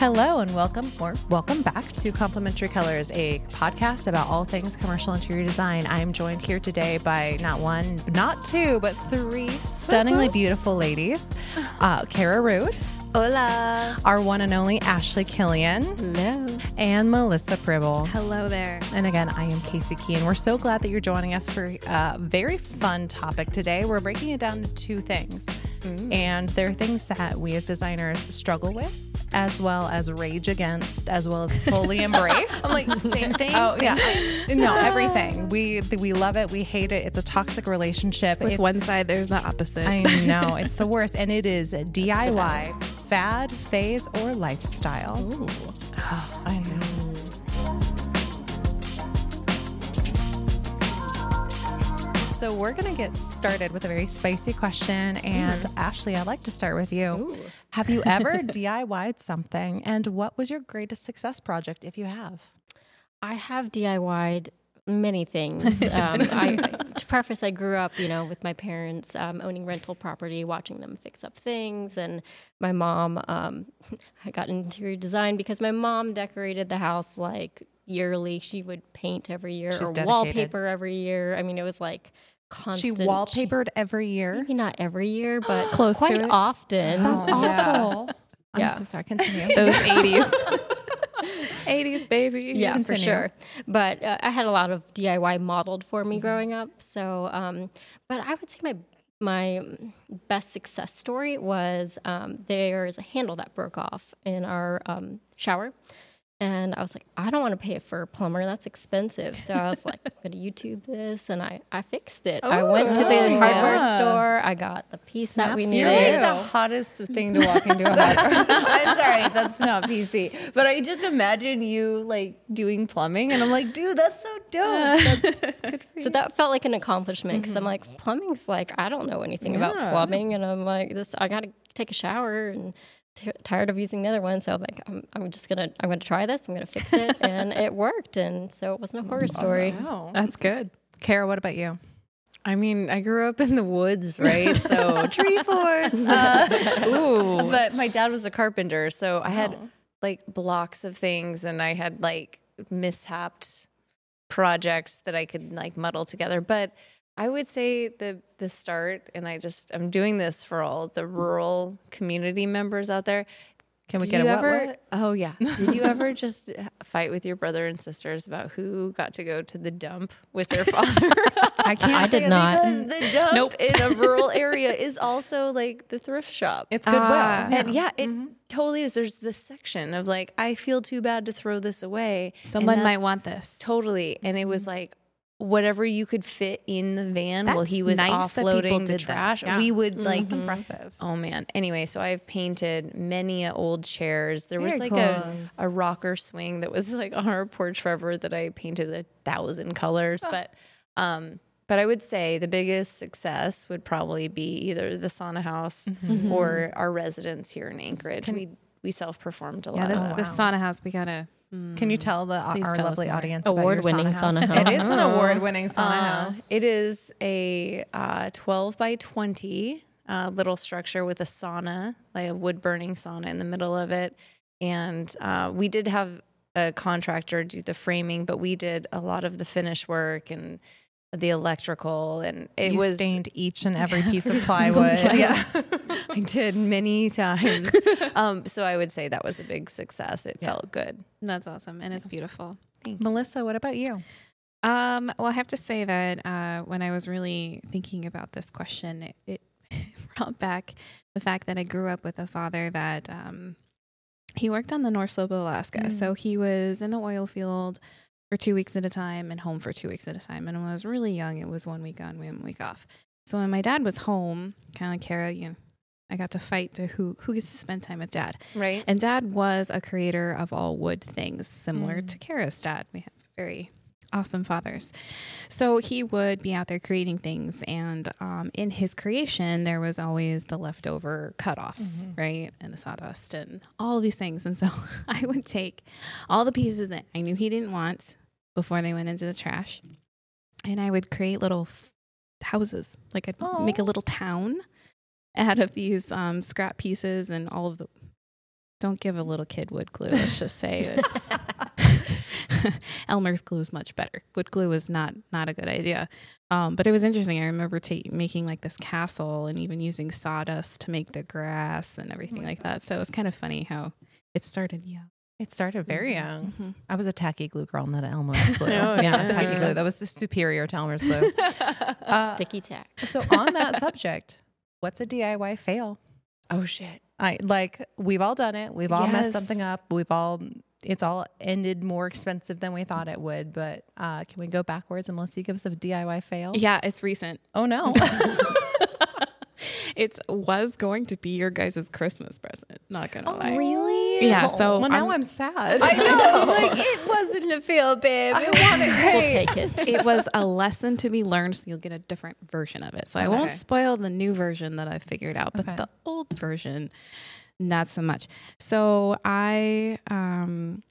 Hello and welcome or welcome back to Complementary Colors, a podcast about all things commercial interior design. I am joined here today by not one, not two, but three stunningly beautiful ladies. Uh, Cara Rude. Hola. Our one and only Ashley Killian. Hello. And Melissa Pribyl. Hello there. And again, I am Casey Key, and we're so glad that you're joining us for a very fun topic today. We're breaking it down to two things. Mm. And they're things that we as designers struggle with as well as rage against, as well as fully embrace. I'm like same thing. Oh yeah, no, everything. We we love it. We hate it. It's a toxic relationship. With it's, one side, there's the opposite. I know it's the worst, and it is DIY, fad, phase, or lifestyle. Ooh. Oh, I know. So we're going to get started with a very spicy question. And mm. Ashley, I'd like to start with you. Ooh. Have you ever DIY'd something? And what was your greatest success project, if you have? I have DIY'd many things. Um, I, to preface, I grew up, you know, with my parents um, owning rental property, watching them fix up things, and my mom. Um, I got interior design because my mom decorated the house like yearly. She would paint every year She's or dedicated. wallpaper every year. I mean, it was like constant. She wallpapered every year. Maybe not every year, but close quite to it. often. That's oh, awful. Yeah. I'm yeah. so sorry. Continue. Those 80s. 80s baby. Yeah, Continue. for sure. But uh, I had a lot of DIY modeled for me mm-hmm. growing up. So, um, but I would say my my best success story was um, there's a handle that broke off in our um, shower and I was like, I don't want to pay it for a plumber. That's expensive. So I was like, I'm going to YouTube this. And I, I fixed it. Ooh, I went to the oh, hardware yeah. store. I got the piece Snaps that we needed. You're like the hottest thing to walk into a hardware. I'm sorry, that's not PC. But I just imagine you like doing plumbing. And I'm like, dude, that's so dope. That's so that felt like an accomplishment because mm-hmm. I'm like, plumbing's like, I don't know anything yeah. about plumbing. And I'm like, this, I got to take a shower and t- tired of using the other one, so like I'm, I'm just gonna I'm gonna try this. I'm gonna fix it, and it worked, and so it wasn't a horror story. Wow. That's good. Cara, what about you? I mean, I grew up in the woods, right? So tree forts. Uh, Ooh. But my dad was a carpenter, so I had oh. like blocks of things, and I had like mishapped projects that I could like muddle together. But I would say the the start, and I just I'm doing this for all the rural community members out there. Can we Did get a what, ever, what? Oh yeah. Did you ever just fight with your brother and sisters about who got to go to the dump with their father? I can't. I did not. Because the dump nope. in a rural area is also like the thrift shop. It's Goodwill, uh, and yeah, it mm-hmm. totally is. There's this section of like, I feel too bad to throw this away. Someone might want this. Totally, and it was mm-hmm. like, whatever you could fit in the van That's while he was nice offloading the trash. Yeah. We would mm-hmm. like impressive. Oh man. Anyway, so I've painted many old chairs. There Very was like cool. a, a rocker swing that was like on our porch forever that I painted a thousand colors. Oh. But um but I would say the biggest success would probably be either the sauna house mm-hmm. or our residence here in Anchorage. Can, we we self performed a lot. yeah, lot. This, oh, wow. sauna house we gotta Mm. Can you tell the our tell lovely audience award-winning sauna, sauna house? It is an award-winning sauna uh, house. It is a uh, 12 by 20 uh, little structure with a sauna, like a wood-burning sauna in the middle of it. And uh, we did have a contractor do the framing, but we did a lot of the finish work and the electrical and it you was stained each and every piece of plywood. yeah, I did many times. Um, so I would say that was a big success. It yeah. felt good. That's awesome, and it's beautiful. Thank Melissa, what about you? Um, well, I have to say that uh, when I was really thinking about this question, it, it brought back the fact that I grew up with a father that um, he worked on the North Slope of Alaska. Mm. So he was in the oil field for two weeks at a time and home for two weeks at a time. And when I was really young, it was one week on, one week off. So when my dad was home, kind of like Cara, you know, I got to fight to who who gets to spend time with dad. Right. And dad was a creator of all wood things, similar mm. to Cara's dad. We have very awesome fathers. So he would be out there creating things, and um, in his creation, there was always the leftover cutoffs, mm-hmm. right, and the sawdust, and all of these things. And so I would take all the pieces that I knew he didn't want, before they went into the trash. And I would create little f- houses, like I'd Aww. make a little town out of these um, scrap pieces and all of the don't give a little kid wood glue. Let's just say it's Elmer's glue is much better. Wood glue is not not a good idea. Um, but it was interesting. I remember ta- making like this castle and even using sawdust to make the grass and everything like that. So it was kind of funny how it started. Yeah. It started very young. Mhm. I was a tacky glue girl, not an Elmer's glue. Oh, yeah, yeah. tacky glue. That was the superior to Elmer's glue. Uh, Sticky tack. so on that subject, what's a DIY fail? Oh shit. I like we've all done it. We've all messed something up. We've all it's all ended more expensive than we thought it would. But uh, can we go backwards and let's you give us a DIY fail? Yeah, it's recent. Oh no. It was going to be your guys' Christmas present. Not gonna lie. Really? Yeah. So well, now I'm- I'm, sad. I know. like it wasn't a fail, babe. It wasn't We'll take it. it was a lesson to be learned, so you'll get a different version of it. So I won't spoil the new version that I've figured out, but Okay. the old version, not so much. So I, um,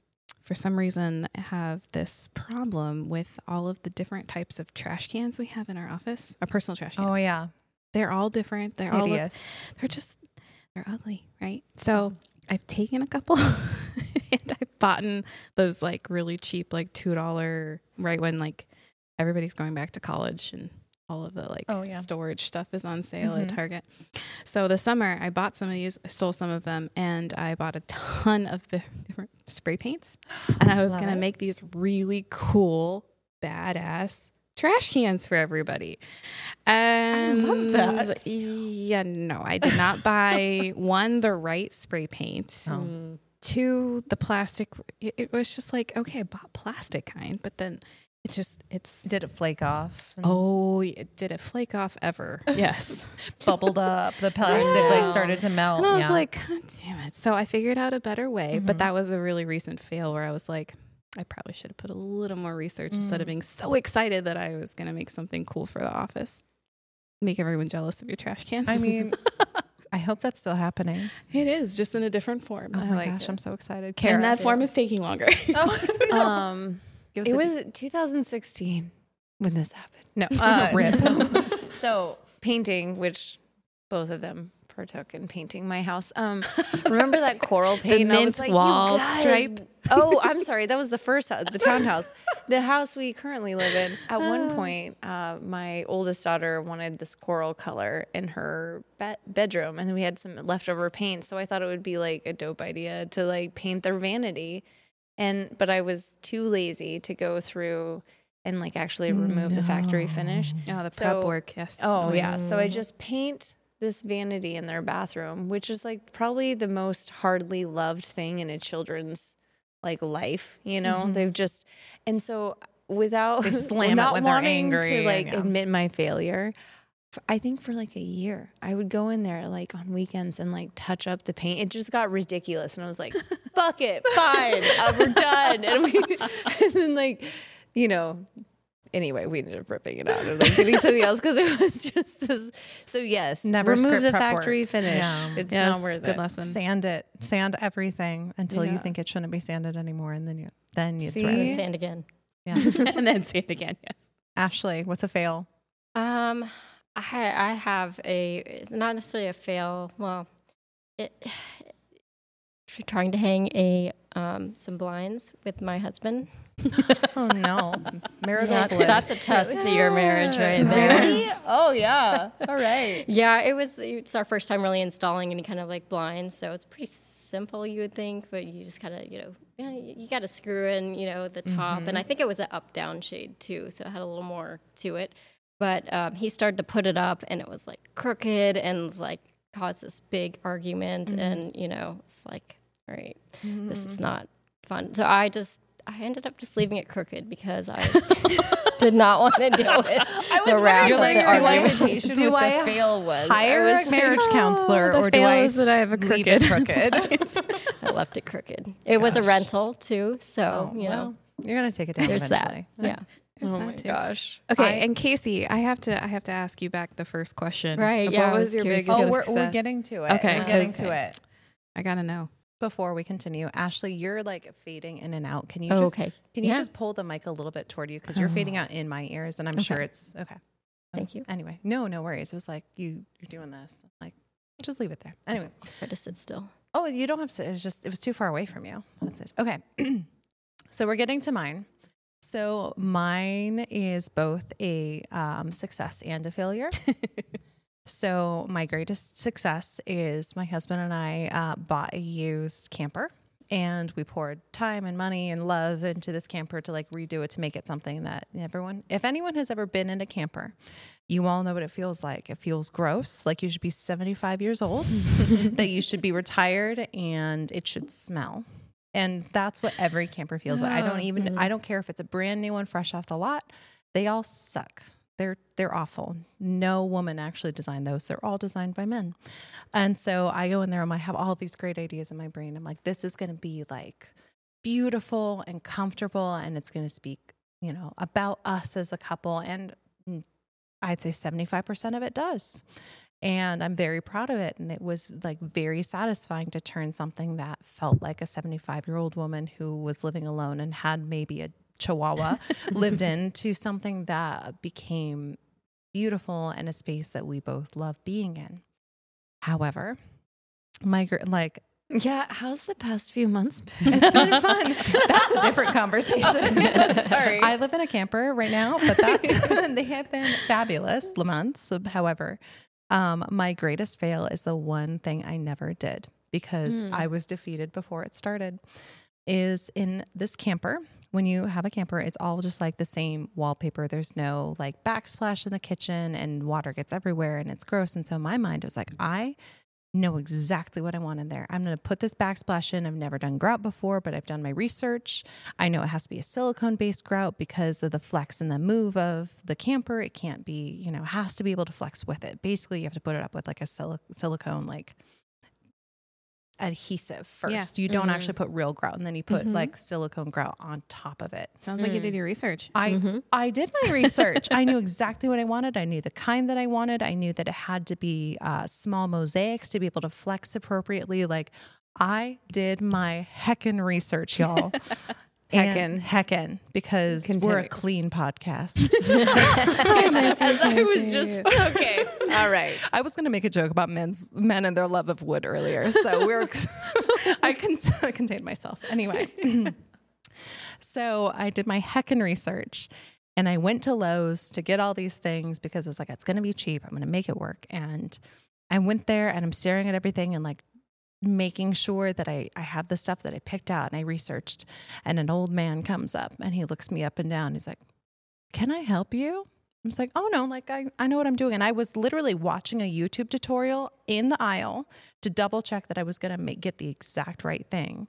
for some reason, have this problem with all of the different types of trash cans we have in our office, our personal trash cans. oh yeah. they're all different. They're all look- they're just they're ugly, right? So I've taken a couple and I've bought in those like really cheap, like two dollar right when like everybody's going back to college and all of the like Oh, yeah. storage stuff is on sale at Mhm. Target. So the summer I bought some of these, I stole some of them, and I bought a ton of the different spray paints. And I was Love gonna it. make these really cool, badass trash cans for everybody. And love that. yeah, no, I did not buy one the right spray paint. Oh. Two, the plastic. It, was just like okay, I bought plastic kind, but then it just it's Did it flake off? oh, it, did it flake off ever? Yes, bubbled up. The plastic like started to melt. and I was yeah. like, God damn it! So I figured out a better way, Mhm. but that was a really recent fail where I was like. I probably should have put a little more research instead of Mm. being so excited that I was going to make something cool for the office. Make everyone jealous of your trash cans. I mean, I hope that's still happening. it is just in a different form. Oh I my like gosh, it. I'm so excited. and that Carrot. form is taking longer. oh, Um, Give us it a was 2016 when this happened. no Uh, rip. so painting, which both of them partook in painting my house. Um, remember that coral paint? And I was mint like, you wall guys- stripe? Oh, I'm sorry. That was the first house, the townhouse. The house we currently live in. At one point, uh, my oldest daughter wanted this coral color in her be- bedroom, and we had some leftover paint. So I thought it would be like a dope idea to like paint their vanity. And but I was too lazy to go through and like actually remove the factory finish. Oh, the So- prep work, yes. Oh yeah. So I just paint this vanity in their bathroom, which is like probably the most hardly loved thing in a children's like life. You know, they've just and so without They slam it not when they're wanting angry to like yeah. admit my failure. I think for like a year, I would go in there like on weekends and like touch up the paint. It just got ridiculous, and I was like, "Fuck it, fine, uh, we're done." And we, and then like, you know, anyway, we ended up ripping it out and like getting something else because it was just this. So yes, Never remove the factory work. finish. Yeah. It's yes, not worth good it. lesson. Sand it. Sand everything until you think it shouldn't be sanded anymore, and then you then it's See? ready. Sand again. Yeah. and then sand again, yes. Ashley, what's a fail? Um, I I have a it's not necessarily a fail. Well, it trying to hang a um some blinds with my husband. Oh no, marital bliss. that's a test to your marriage, right there. Really? Oh yeah. All right. Yeah, it was. It's our first time really installing any kind of like blinds, so it's pretty simple, you would think, but you just kind of, you know, yeah, you, got to screw in, you know, the top, and I think it was an up-down shade too, so it had a little more to it. But um, he started to put it up, and it was like crooked, and was like caused this big argument, and you know, it's like, all right, this is mm-hmm. not fun. So I just. I ended up just leaving it crooked because I did not want to deal with I was the wrath You're like, the do I- argument. hesitation do with I the fail was. Hire was a marriage counselor, the or do I that I have a leave it crooked. crooked? I left it crooked. It was a rental too, so Oh, you know, well, you're gonna take it down there's eventually. that. Yeah, There's oh that my too. gosh. Okay, I- and Casey, I have to I have to ask you back the first question. Right, Of yeah, What was was your biggest to Oh, we're, we're getting to it. Okay, we're getting 'cause- to it. I gotta know. Before we continue, Ashley, you're like fading in and out. Can you Oh, just okay. can you Yeah. just pull the mic a little bit toward you because you're fading out in my ears, and I'm sure it's okay. Thank was- you. Anyway, no, no worries. It was like you you're doing this. Like, just leave it there. Anyway, I to sit still. Oh, you don't have to. It was just, it was too far away from you. That's it. Okay. so we're getting to mine. So mine is both a um, success and a failure. so my greatest success is my husband and I uh, bought a used camper and we poured time and money and love into this camper to like redo it to make it something that everyone if anyone has ever been in a camper you all know what it feels like. It feels gross like you should be 75 years old that you should be retired and it should smell. And that's what every camper feels like. I don't even i don't care if it's a brand new one fresh off the lot they all suck they're they're awful. No woman actually designed those. They're all designed by men. And so I go in there and I have all these great ideas in my brain. I'm like, this is going to be like beautiful and comfortable, and it's going to speak, you know, about us as a couple. And mm, I'd say 75% of it does. And I'm very proud of it. And it was like very satisfying to turn something that felt like a 75 year old woman who was living alone and had maybe a Chihuahua lived in to something that became beautiful and a space that we both love being in. However, my like yeah, how's the past few months been? It's been fun. That's a different conversation. Sorry. I live in a camper right now, but that's they have been fabulous months. However, um, my greatest fail is the one thing I never did because mm. I was defeated before it started. Is in this camper when you have a camper, it's all just like the same wallpaper. There's no like backsplash in the kitchen and water gets everywhere and it's gross. And so my mind was like, I know exactly what I want in there. I'm going to put this backsplash in. I've never done grout before, but I've done my research. I know it has to be a silicone based grout because of the flex and the move of the camper. It can't be, you know, has to be able to flex with it. Basically, you have to put it up with like a sil- silicone, like adhesive first. Yeah. You don't mm-hmm. actually put real grout and then you put mm-hmm. like silicone grout on top of it. Sounds mm. like you did mm. your research. I mm-hmm. I did my research. I knew exactly what I wanted. I knew the kind that I wanted. I knew that it had to be uh, small mosaics to be able to flex appropriately. Like I did my heckin' research, y'all. Heckin. Heckin, because Continue. we're a clean podcast. As I was just okay. All right. I was going to make a joke about men's men and their love of wood earlier, so we're. I can I contained myself anyway. so I did my heckin research, and I went to Lowe's to get all these things because I was like, it's going to be cheap. I'm going to make it work, and I went there and I'm staring at everything and like making sure that I, I have the stuff that I picked out and I researched. And an old man comes up and he looks me up and down. He's like, Can I help you? I was like, Oh no, like I, I know what I'm doing. And I was literally watching a YouTube tutorial in the aisle to double check that I was going to get the exact right thing.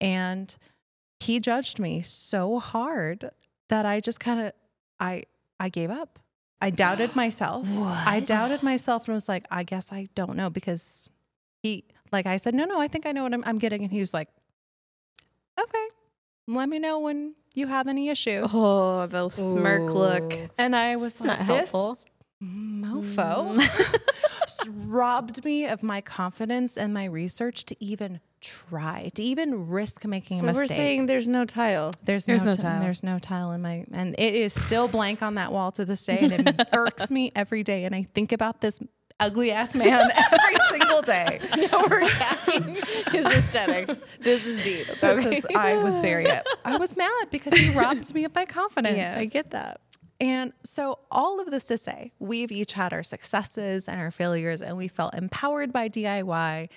And he judged me so hard that I just kind of, I, I gave up. I doubted myself. What? I doubted myself and was like, I guess I don't know because he like I said, no, no, I think I know what I'm, I'm getting. And he was like, okay, let me know when you have any issues. Oh, the smirk look. And I was like, this helpful. mofo mm. robbed me of my confidence and my research to even try, to even risk making so a mistake. we're saying there's no tile. There's, there's no, no t- tile. There's no tile in my, and it is still blank on that wall to this day. And it irks me every day. And I think about this ugly ass man every single day. No, we're attacking his aesthetics. This is deep. This is, I was very, I was mad because he robbed me of my confidence. Yes. I get that. And so, all of this to say, we've each had our successes and our failures, and we felt empowered by DIY,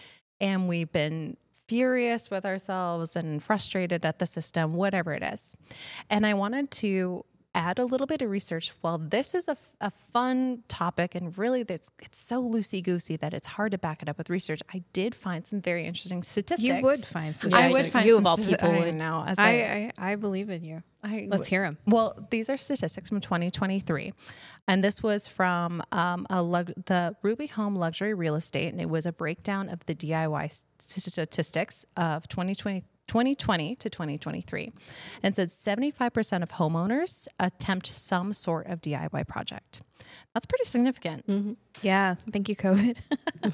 and we've been furious with ourselves and frustrated at the system, whatever it is. And I wanted to add a little bit of research. While this is a, a fun topic and really it's, it's so loosey goosey that it's hard to back it up with research, I did find some very interesting statistics. You would find statistics. I would find you some of all people would. now. As I, I, I, I believe in you. I, Let's hear them. Well, these are statistics from 2023, and this was from um, lug- the Ruby Home Luxury Real Estate, and it was a breakdown of the DIY statistics of 2023. 2020 to 2023 and said 75% of homeowners attempt some sort of DIY project. That's pretty significant. Mm-hmm. Yeah. Thank you, COVID.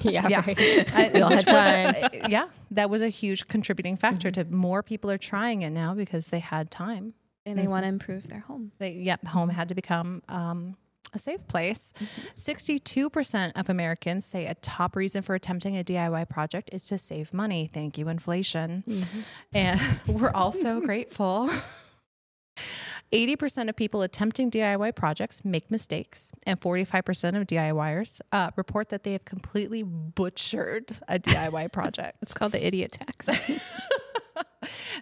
yeah. Yeah. Right. I, we all had time. A, yeah. That was a huge contributing factor mm-hmm. to more people are trying it now because they had time. And they want to improve their home. They, yep. Home had to become um, a safe place. 62% of Americans say a top reason for attempting a DIY project is to save money. Thank you, inflation. And we're also grateful. 80% of people attempting DIY projects make mistakes, and 45% of DIYers uh, report that they have completely butchered a DIY project. It's called the idiot tax.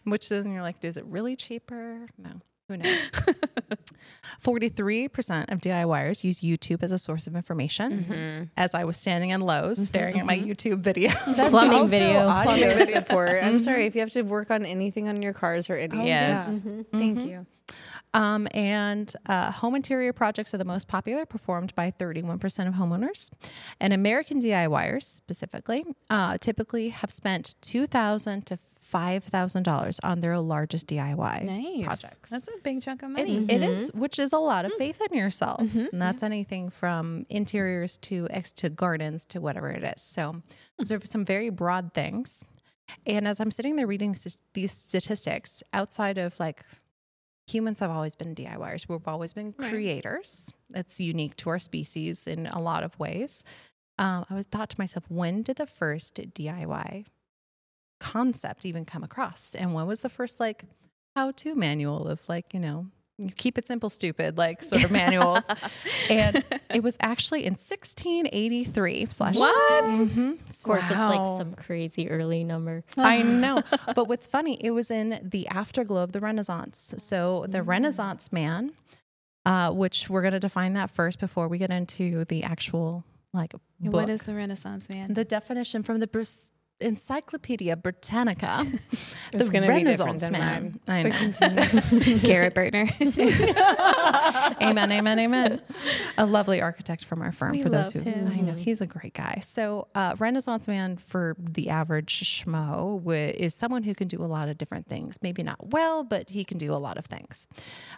Which then you're like, is it really cheaper? No, who knows? 43% of DIYers use YouTube as a source of information. Mm-hmm. As I was standing in Lowe's mm-hmm, staring at my mm-hmm. YouTube video. Plumbing video. Audio support. I'm sorry if you have to work on anything on your cars or any. Oh, yes. Thank you. Um, and uh, home interior projects are the most popular, performed by 31% of homeowners. And American DIYers, specifically, uh, typically have spent 2,000 to $5,000 on their largest DIY Nice. projects. That's a big chunk of money. It's, it is, which is a lot of faith in yourself, and that's anything from interiors to ex to gardens to whatever it is. So, those are some very broad things. And as I'm sitting there reading s- these statistics, outside of like humans have always been DIYers, we've always been creators. That's unique to our species in a lot of ways. Um, I was thought to myself, when did the first DIY concept even come across? And when was the first like how to manual of like, you know, you keep it simple, stupid, like sort of manuals. and it was actually in 1683 slash What? Mhm. Of course, it's like some crazy early number. I know. But what's funny, it was in the afterglow of the Renaissance. So the Renaissance man, uh, which we're going to define that first before we get into the actual like book. What is the Renaissance man? the definition from the Bris- Encyclopedia Britannica? the It's gonna be different man. I know. Garrett Bertner. amen, amen, amen. A lovely architect from our firm. We for those who him. I know, he's a great guy. So, uh, Renaissance man for the average schmo wi- is someone who can do a lot of different things. Maybe not well, but he can do a lot of things.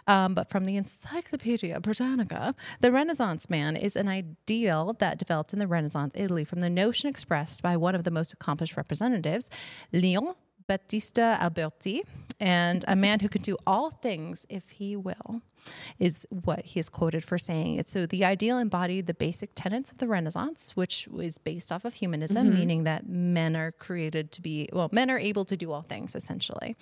Um, but from the Encyclopedia Britannica, the Renaissance man is an ideal that developed in the Renaissance Italy from the notion expressed by one of the most accomplished representatives, Leon Battista Alberti, and a man who can do all things if he will, is what he is quoted for saying. It's so the ideal embodied the basic tenets of the Renaissance, which was based off of humanism, meaning that men are created to be, well, men are able to do all things essentially.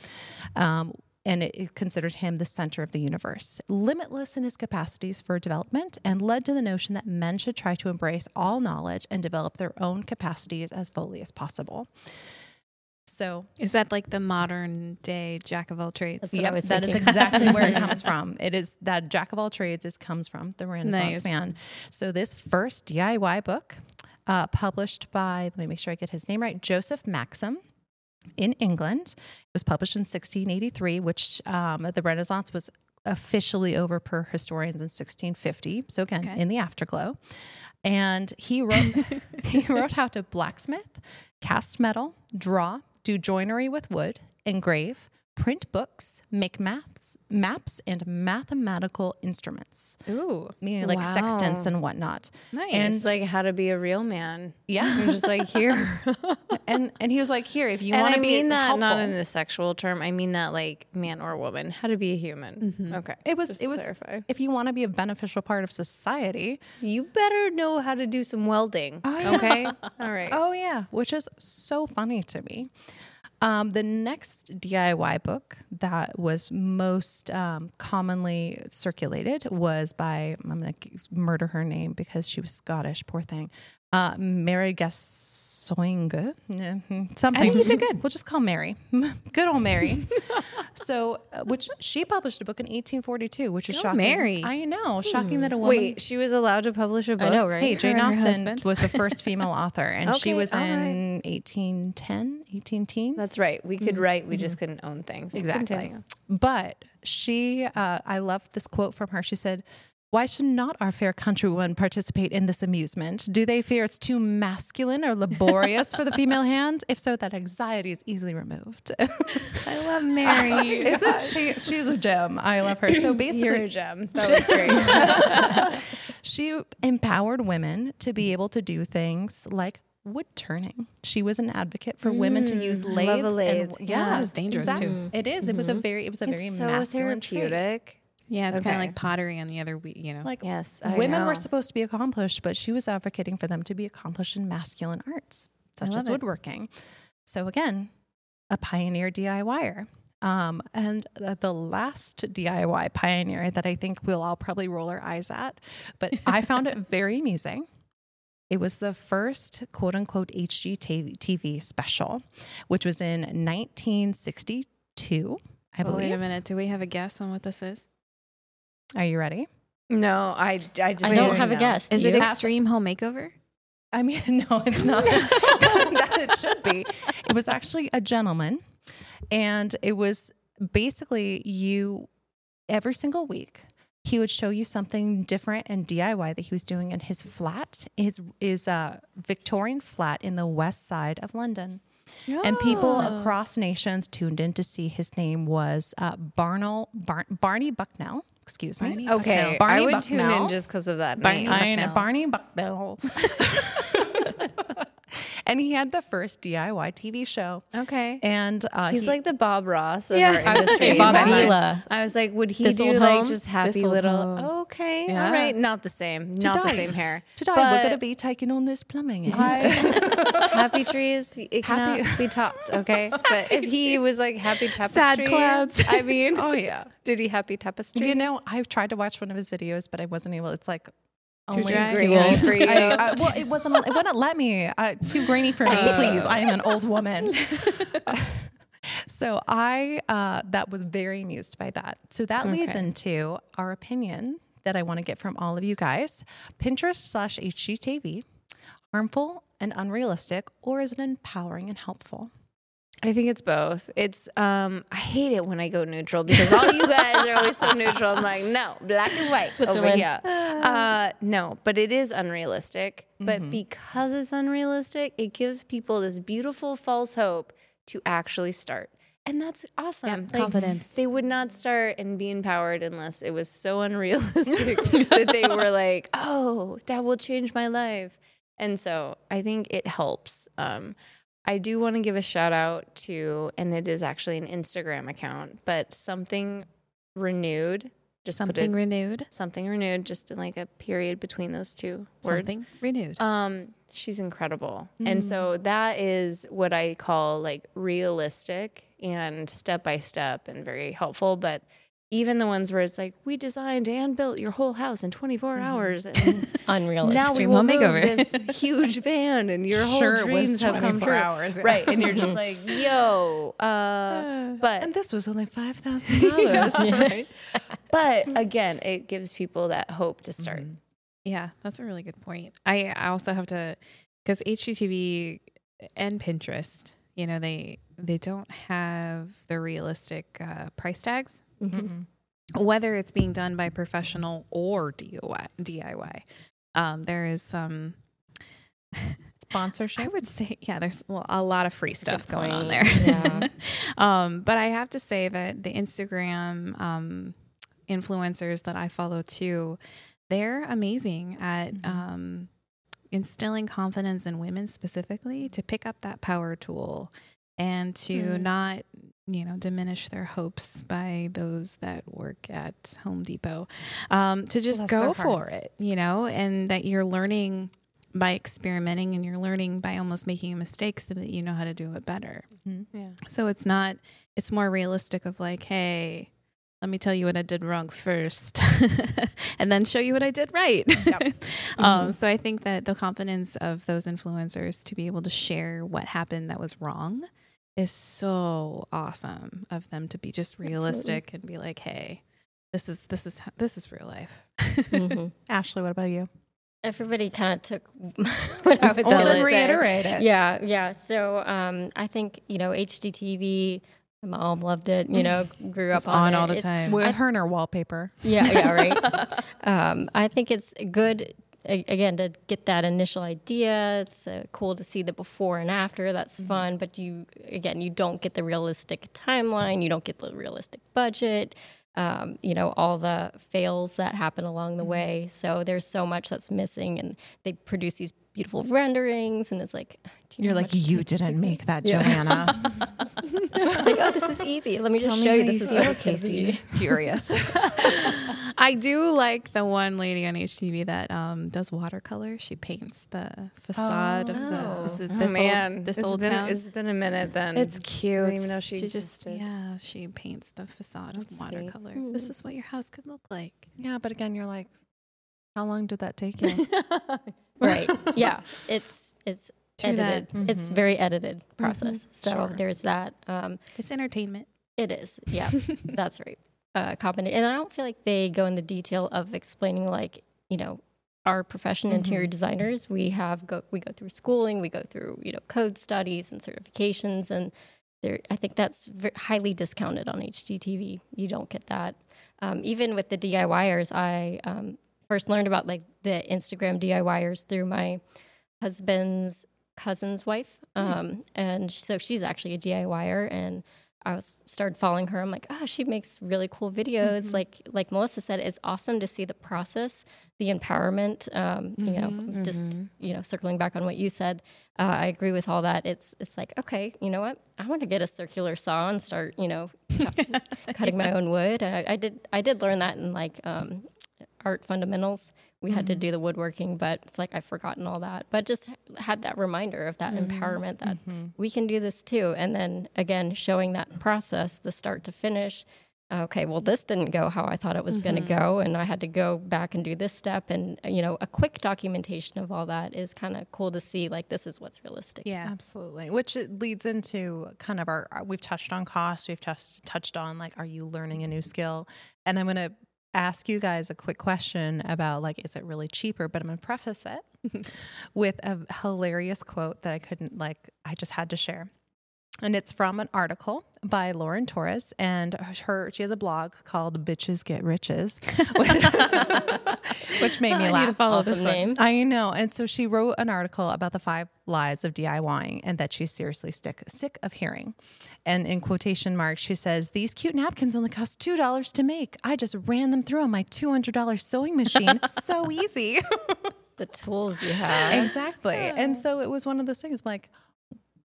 Um, and it, considered him the center of the universe, limitless in his capacities for development, and led to the notion that men should try to embrace all knowledge and develop their own capacities as fully as possible. So Is that like the modern day jack of all trades? That's what I Yep, that is exactly where it comes from. It is that jack of all trades is comes from the Renaissance Nice. man. So this first DIY book, uh, published by let me make sure I get his name right, Joseph Maxim. In England, it was published in 1683, which um, the Renaissance was officially over per historians in 1650. So again, Okay. in the afterglow, and he wrote he wrote how to blacksmith, cast metal, draw, do joinery with wood, engrave, print books, make maths, maps, and mathematical instruments, Ooh, meaning like Wow. sextants and whatnot. Nice. And it's like how to be a real man. yeah, just like here. and and he was like, here, if you want to be mean that helpful. not in a sexual term. I mean that like man or woman. How to be a human. Mm-hmm. Okay. it was it was clarify. if you want to be a beneficial part of society. You better know how to do some welding. Oh, yeah. Okay. All right. Oh yeah, which is so funny to me. Um, the next DIY book that was most um, commonly circulated was by I'm going to murder her name because she was Scottish. Poor thing. Uh, Mary Gascoigne. Something. I think you did good. We'll just call Mary. good old Mary. so, uh, which she published a book in 1842, which is Go shocking. Mary. I know, shocking that a woman. Wait, she was allowed to publish a book. I know, right? Hey, Jane her Austen was the first female author, and she was in 1810, 18 teens. That's right. We could write. We just couldn't own things. Exactly. But she, uh, I love this quote from her. She said, why should not our fair countrywomen participate in this amusement? Do they fear it's too masculine or laborious for the female hand? If so, that anxiety is easily removed. I love Mary. Isn't she? She's a gem. I love her. So basically, You're a gem. That was great. she empowered women to be able to do things like wood turning. She was an advocate for women to use Mm, I love lathes. a lathe. And, Yeah, yeah, it's dangerous, exactly. too. It is. It was a very. It was a very it's so masculine trait. Therapeutic. Yeah, it's kind of like pottery on the other week, you know. Like Yes, I women know. were supposed to be accomplished, but she was advocating for them to be accomplished in masculine arts, such love as it. woodworking. So again, a pioneer DIYer. Um, and the, the last DIY pioneer that I think we'll all probably roll our eyes at, but I found it very amusing. It was the first quote unquote HGTV special, which was in 1962, I believe. wait a minute. Do we have a guess on what this is? Are you ready? No, I, I just I don't didn't have a know. guess. Is Do it? Extreme Home Makeover? I mean, no, it's not. that it should be. It was actually a gentleman, and it was basically you every single week. He would show you something different and DIY that he was doing in his flat, his is a Victorian flat in the west side of London. And people across nations tuned in to see his name was uh, Barnell, Bar- Barney Bucknell. Excuse me. Barney Okay, Bucknell. Barney I would tune in just because of that Barney, name. I know, Bucknell. Barney Bucknell. and he had the first DIY TV show. Okay. And uh, He's he- like the Bob Ross of Yeah, our I was industry. Bob Vila. I was like, would he This do like Home? just happy little? Home. Okay, Yeah. all right, not the same, not the same hair. today but we're to be taking on this plumbing. I- happy trees, it Happy- cannot be topped. Okay, but if he was like happy tapestry, Sad clouds. I mean, oh yeah. did he happy tapestry? You know, I've tried to watch one of his videos, but I wasn't able. It's like only dry? Too old for you. I, I, well, it wasn't. It wouldn't let me. Uh, too grainy for me, please. I am an old woman. so I uh, that was very amused by that. So that leads into our opinion that I want to get from all of you guys. Pinterest slash HGTV, harmful and unrealistic, or is it empowering and helpful? I think it's both. It's um I hate it when I go neutral because all you guys are always so neutral. I'm like, no, black and white over Switzerland. here. Uh no, but it is unrealistic. But because it's unrealistic, it gives people this beautiful false hope to actually start. And that's awesome. Like, confidence. They would not start and be empowered unless it was so unrealistic that they were like, oh, that will change my life. And so I think it helps. Um, I do want to give a shout out to, and it is actually an Instagram account, but something renewed. Just Something it, renewed. something renewed, just in like a period between those two words. Something renewed. Um, she's incredible. And so that is what I call like realistic and step by step and very helpful. But even the ones where it's like, we designed and built your whole house in 24 hours. And Unrealistic. now we will home move makeover. this huge van and your whole Sure, it was dreams have come true. hours, yeah. Right. And you're just like, yo, uh, but And this was only five thousand dollars. but again, it gives people that hope to start. Yeah, that's a really good point. I, I also have to because HGTV and Pinterest, you know, they they don't have the realistic uh, price tags, whether it's being done by professional or DIY. DIY. Um, there is some. Sponsorship. I would say, yeah, there's a lot of free stuff going on there. Yeah. um, but I have to say that the Instagram um, influencers that I follow too, they're amazing at um, instilling confidence in women specifically to pick up that power tool and to not you know diminish their hopes by those that work at home depot um, to just Bless go for it you know and that you're learning by experimenting and you're learning by almost making mistakes so that you know how to do it better. Yeah. so it's not it's more realistic of like hey let me tell you what i did wrong first and then show you what i did right um, so i think that the confidence of those influencers to be able to share what happened that was wrong is so awesome of them to be just realistic and be like hey this is this is this is real life Mhm. Ashley, what about you? Everybody kind of took what I was going to reiterate it. Yeah, yeah. So um, I think you know HGTV. My mom loved it. You know, grew up It's on, on it. all the It's- time. With her and her wallpaper. Yeah, yeah, right. um, I think it's good again to get that initial idea. It's uh, cool to see the before and after. That's fun, but you again, you don't get the realistic timeline. You don't get the realistic budget. Um, you know all the fails that happen along the way. So there's so much that's missing, and they produce these beautiful renderings, and it's like do You're like, you didn't do make that, Yeah. Joanna. like, oh, this is easy. Let me Tell just me show you. This is feel, what it's gonna. Casey. Curious. I do like the one lady on HGTV that um, does watercolor. She paints the facade of the this, is, Oh, this man, old this It's old been, town. It's been a minute then. It's I cute. didn't even know she, she just existed. yeah, she paints the facade of That's sweet. watercolor. This is what your house could look like. yeah, but again, you're like, how long did that take you? right. Yeah. It's it's edited. It's very edited process. So Sure. there's that um It's entertainment. it is. Yeah. That's right uh competent. And i don't feel like they go in the detail of explaining like you know our profession interior designers. We have go we go through schooling we go through you know code studies and certifications. And there i think that's highly discounted on hgtv you don't get that. Um, even with the diyers i um, first learned about like the instagram diyers through my husband's cousin's wife um, and so she's actually a diyer and I was started following her. I'm like, ah, she makes really cool videos. Like like Melissa said, it's awesome to see the process, the empowerment. Um, You know, just you know, circling back on what you said, uh, I agree with all that. It's it's like, okay, you know what? I want to get a circular saw and start, you know, chop- cutting my own wood. I, I did I did learn that in like um, art fundamentals. We had to mm-hmm. do the woodworking, but it's like I've forgotten all that. But just had that reminder of that mm-hmm. empowerment that mm-hmm. we can do this too. And then again, showing that process, the start to finish. Okay, well, this didn't go how I thought it was going to go, and I had to go back and do this step. And uh, you know, a quick documentation of all that is kind of cool to see. Like this is what's realistic. Yeah. Absolutely. Which leads into kind of our, our- we've touched on cost, we've just touched on like, are you learning a new skill? And I'm going to ask you guys a quick question about like, is it really cheaper? But I'm to preface it with a hilarious quote that I couldn't like, I just had to share. And it's from an article by Lauren Torres, and her she has a blog called "Bitches Get Riches," which made me I laugh. need to follow Awesome this name. I know. And so she wrote an article about the five lies of DIYing and that she's seriously sick, sick of hearing. And in quotation marks, she says, These cute napkins only cost $2 to make. I just ran them through on my $200 sewing machine. so easy. The tools you have. exactly. And so it was one of those things like,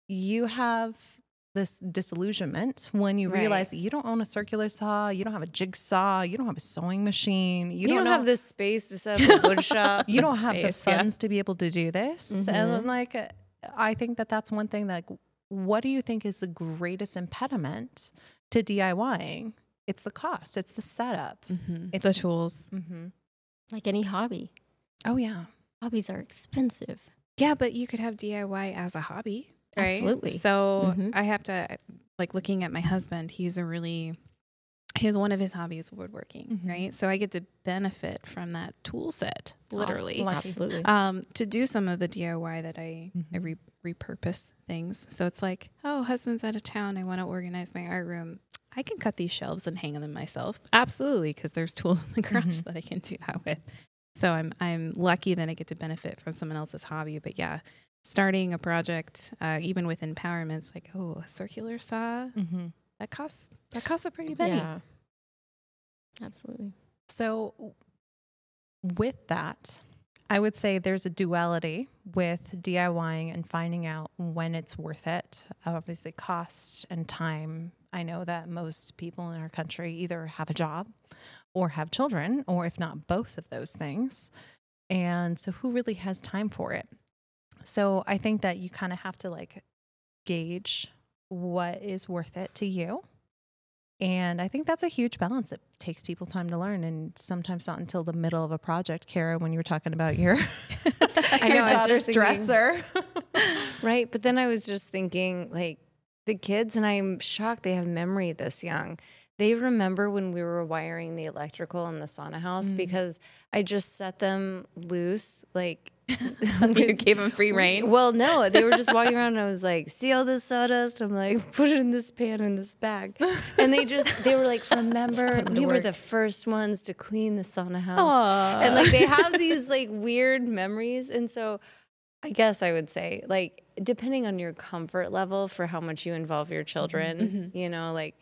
you have this disillusionment when you Right. realize that you don't own a circular saw, you don't have a jigsaw, you don't have a sewing machine, you, You, don't, don't have the space to set up a wood shop. you don't have the space, yeah. funds to be able to do this. And I'm like, I think that that's one thing Like, what do you think is the greatest impediment to DIYing? It's the cost, it's the setup. the It's- the tools. Mm-hmm. Like any hobby, Oh, yeah. hobbies are expensive. Yeah, but you could have DIY as a hobby. Right? Absolutely. So Mhm. I have to like looking at my husband, he's a really his one of his hobbies woodworking, Mhm. right? So I get to benefit from that tool set, literally. Absolutely. Um, to do some of the DIY that I, I Mhm. re- repurpose things. So it's like, oh, husband's out of town. I want to organize my art room. I can cut these shelves and hang them myself. Absolutely, because there's tools in the garage that I can do that with. So I'm I'm lucky that I get to benefit from someone else's hobby. But yeah, starting a project, uh, even with empowerment, it's like, oh, a circular saw Mm-hmm. that costs that costs a pretty penny. yeah. Absolutely. So, with that, I would say there's a duality with DIYing and finding out when it's worth it. Obviously, cost and time. I know that most people in our country either have a job or have children, or if not both of those things. And so, who really has time for it? So, I think that you kind of have to like gauge what is worth it to you. And I think that's a huge balance. It takes people time to learn, and sometimes not until the middle of a project. Cara, when you were talking about your, I know, your daughter's thinking- dresser. Right. But then I was just thinking, like, the kids, and I'm shocked they have memory this young. They remember when we were wiring the electrical in the sauna house mm. because I just set them loose. Like, you gave them free reign. well, no, they were just walking around and I was like, see all this sawdust? I'm like, put it in this pan in this bag. And they just, they were like, remember, we were the first ones to clean the sauna house. And like, they have these like weird memories. And so I guess I would say, like, depending on your comfort level for how much you involve your children, mm-hmm. Mm-hmm. you know, like,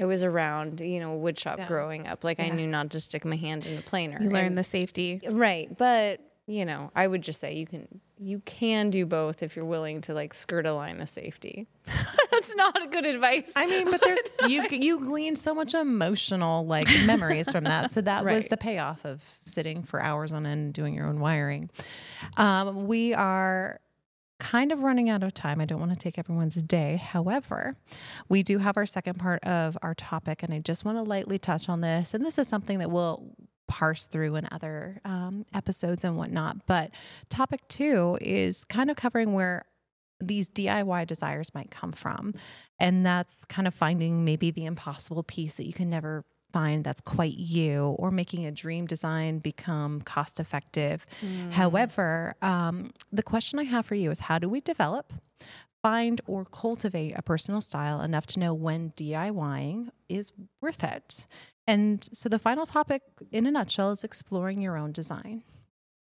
I was around, you know, wood shop Yeah. growing up. Like, I knew not to stick my hand in the planer. You learn And- the safety. Right. But you know, I would just say you can you can do both if you're willing to like skirt a line of safety. That's not good advice. I mean, but there's you you glean so much emotional like memories from that. So that was the payoff of sitting for hours on end doing your own wiring. Um, we are kind of running out of time. I don't want to take everyone's day. However, we do have our second part of our topic, and I just want to lightly touch on this. And this is something that we'll parse through in other um, episodes and whatnot. But topic two is kind of covering where these DIY desires might come from. And that's kind of finding maybe the impossible piece that you can never find that's quite you, or making a dream design become cost effective. However, um, the question I have for you is how do we develop, find, or cultivate a personal style enough to know when DIYing is worth it? And so the final topic, in a nutshell, is exploring your own design.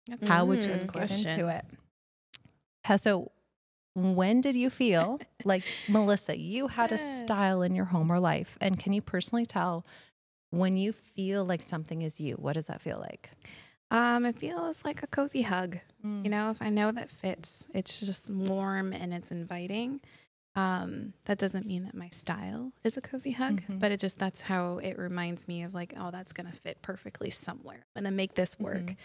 That's How would you Mm, get into it? So, when did you feel like Melissa, you had a style in your home or life? And can you personally tell when you feel like something is you? What does that feel like? Um, it feels like a cozy hug. Mm. You know, if I know that fits, it's just warm and it's inviting. Um, that doesn't mean that my style is a cozy hug, Mhm. but it just that's how it reminds me of like, oh, that's gonna fit perfectly somewhere. I'm gonna make this work.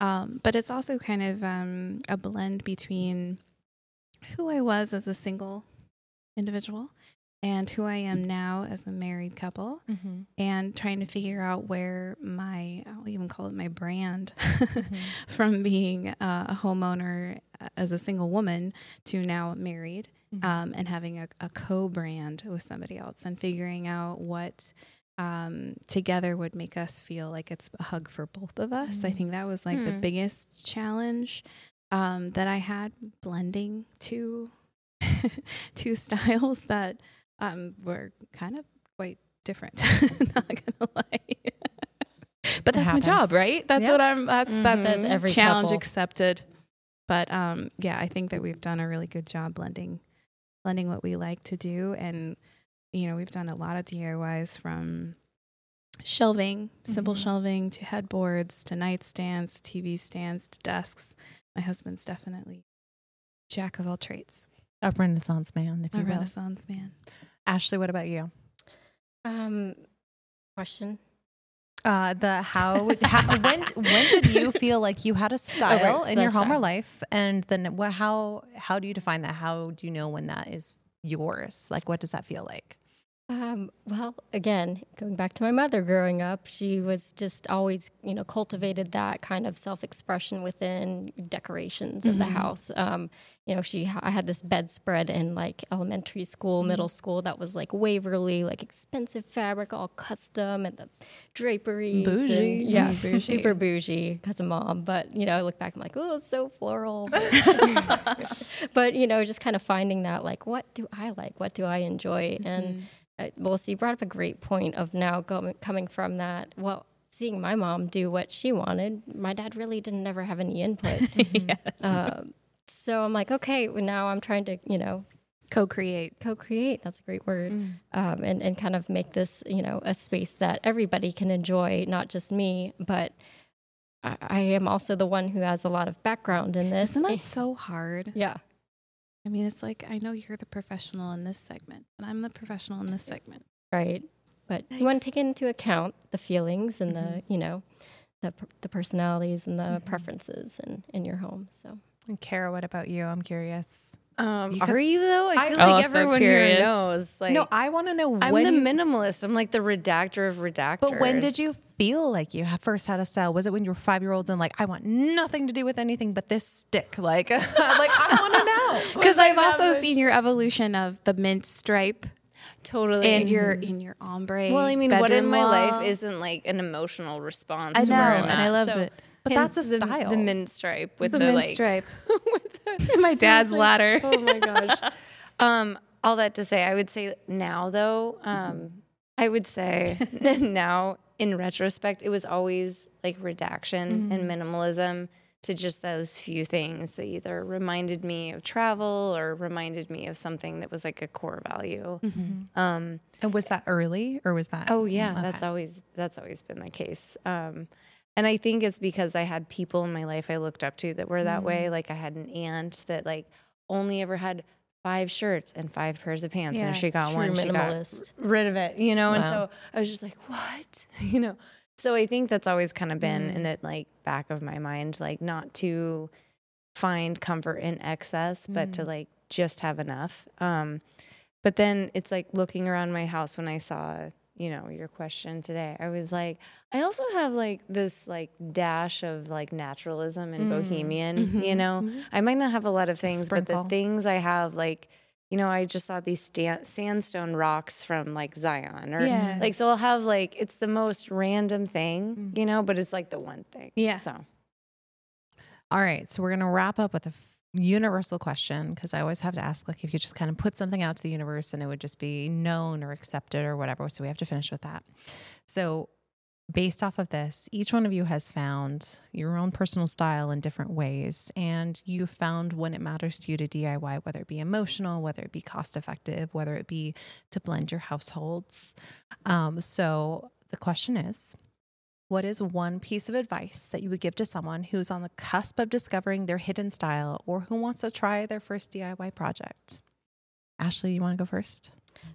Um, but it's also kind of um, a blend between who I was as a single individual and who I am now as a married couple Mm-hmm. and trying to figure out where my I'll even call it my brand Mm-hmm. from being uh, a homeowner uh, as a single woman to now married Mm-hmm. um, and having a, a co-brand with somebody else and figuring out what um, together would make us feel like it's a hug for both of us. I think that was like the Hmm. biggest challenge um, that I had blending two two styles that um, were kind of quite different. Not gonna lie. but that's my job, right? That's Yeah. what I'm. That's Mhm. that's Says every challenge couple. accepted. But um, yeah, I think that we've done a really good job blending, blending what we like to do, and you know, we've done a lot of DIYs from shelving, simple Mhm. shelving, to headboards, to nightstands, to TV stands, to desks. My husband's definitely jack of all trades, A Renaissance man, if a you will. Renaissance man. Ashley, what about you? Um, question. Uh, the how, how when when did you feel like you had a style so in your that's home or life, and then what, how how do you define that? How do you know when that is yours? Like, what does that feel like? Um, well, again, going back to my mother growing up, she was just always, you know, cultivated that kind of self-expression within decorations of the house. Um, you know, she, I had this bedspread in like elementary school, middle school that was like Waverly, like expensive fabric, all custom, and the draperies. and- Bougie. yeah, Mm, bougie. super bougie because of mom. But you know, I look back, I'm like, oh, it's so floral. but you know, just kind of finding that, like, what do I like? What do I enjoy? And uh, Melissa, you brought up a great point of now going, coming from that. Well, seeing my mom do what she wanted, my dad really didn't ever have any input. yes. um, so I'm like, okay, well, now I'm trying to, you know, Co-create. co-create. That's a great word, um, and and kind of make this, you know, a space that everybody can enjoy, not just me, but. I I am also the one who has a lot of background in this. Isn't that so hard? yeah. I mean, it's like I know you're the professional in this segment, and I'm the professional in this segment. right but you want to take into account the feelings and Mm-hmm. the you know the the personalities and the preferences in in your home so And Cara, what about you? I'm curious. Um, Because are you though? I I- feel Oh, like so everyone here knows. Like, no, I want to know I'm when. the you- minimalist. I'm like the redactor of redactors. but when did you feel like you first had a style? Was it when you were five year olds and like, I want nothing to do with anything but this stick? Like, like I want to know. Because I've also seen your evolution of the mint stripe totally and your in your ombre. Well, I mean, what in my wall. life isn't like an emotional response? I to know, where I'm and. I loved So, it. But hence that's a the, style. The mint stripe with the, the, mint like, stripe. my dad's ladder. Oh my gosh. um, all that to say, I would say now though, um, I would say now in retrospect, it was always like redaction and minimalism to just those few things that either reminded me of travel or reminded me of something that was like a core value. Um, And was that early or was that? Oh yeah, Okay. that's always that's always been the case. Um, And I think it's because I had people in my life I looked up to that were that Mm. way. Like I had an aunt that like only ever had five shirts and five pairs of pants. Yeah, And she got True one, she got rid of it, you know? And so I was just like, what? you know? So I think that's always kind of been Mm. in the like back of my mind, like not to find comfort in excess, but Mm. to like just have enough. Um, but then it's like looking around my house when I saw, you know, your question today. I was like, I also have like this like dash of like naturalism and mm-hmm. bohemian, mm-hmm. you know. Mm-hmm. I might not have a lot of things, but the things I have like you know, I just saw these sta- sandstone rocks from like Zion or Yeah. like so I'll have like it's the most random thing, you know, but it's like the one thing. Yeah. So All right, so we're gonna wrap up with a f- universal question because I always have to ask, like, if you just kind of put something out to the universe and it would just be known or accepted or whatever. So we have to finish with that. So, based off of this, each one of you has found your own personal style in different ways, and you found when it matters to you to DIY, whether it be emotional, whether it be cost effective, whether it be to blend your households. Um, so the question is. What is one piece of advice that you would give to someone who's on the cusp of discovering their hidden style or who wants to try their first DIY project? Ashley, you want to go first?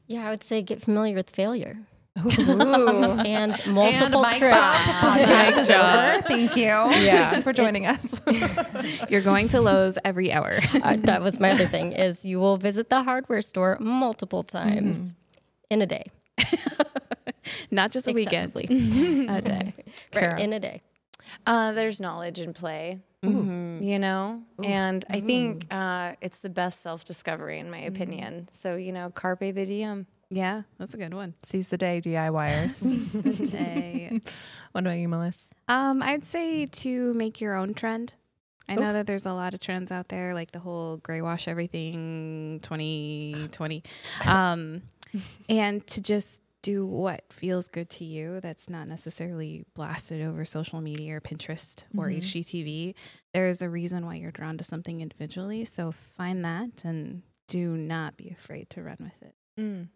Yeah, I would say get familiar with failure Ooh. and multiple mic trips. drop. Podcast is over. Thank you. Yeah. for joining us. You're going to Lowe's every hour. Uh, that was my other thing is you will visit the hardware store multiple times in a day. Not just a weekend, a day. Cara. right, in a day. Uh, there's knowledge in play, Mm-hmm. you know, and I think uh, it's the best self discovery in my opinion. So you know, carpe the diem. Yeah, that's a good one. Seize the day, DIYers. Day. what about you, Melissa? Um, I'd say to make your own trend. I know that there's a lot of trends out there, like the whole gray wash everything 2020. Um, and to just do what feels good to you that's not necessarily blasted over social media or Pinterest or HGTV. There's a reason why you're drawn to something individually. So find that and do not be afraid to run with it. Mm.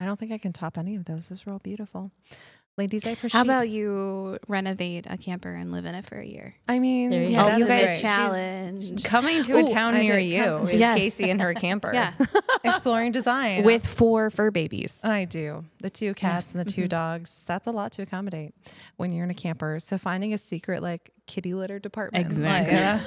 I don't think I can top any of those. Those are all beautiful. Ladies, I appreciate How about you renovate a camper and live in it for a year? I mean, you yeah, go. that's you a guys great- challenge. Coming to a Ooh, town I near you come- is Yes. Casey and her camper. Yeah. exploring design with four fur babies. I do. The two cats and the Mm-hmm. 2 dogs. That's a lot to accommodate when you're in a camper. So finding a secret like kitty litter department. Exactly.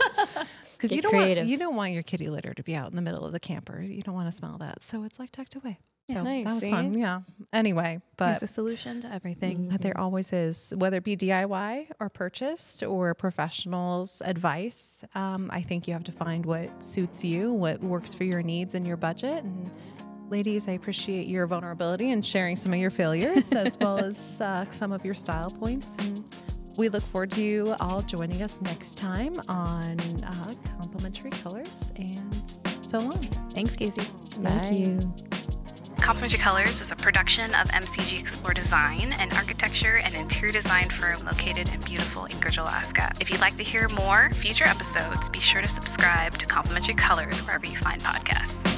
Because you don't want you don't want your kitty litter to be out in the middle of the camper. You don't want to smell that. So it's like tucked away. So nice, that was see? fun. Yeah. Anyway, but There's a solution to everything. but there always is, whether it be DIY or purchased or professionals' advice. Um, I think you have to find what suits you, what works for your needs and your budget. And ladies, I appreciate your vulnerability and sharing some of your failures as well as uh, some of your style points. And we look forward to you all joining us next time on uh, Complementary Colors. And so long. Thanks, Casey. Thank you. Complementary Colors is a production of MCG Explore Design, an architecture and interior design firm located in beautiful Anchorage, Alaska. If you'd like to hear more future episodes, be sure to subscribe to Complementary Colors wherever you find podcasts.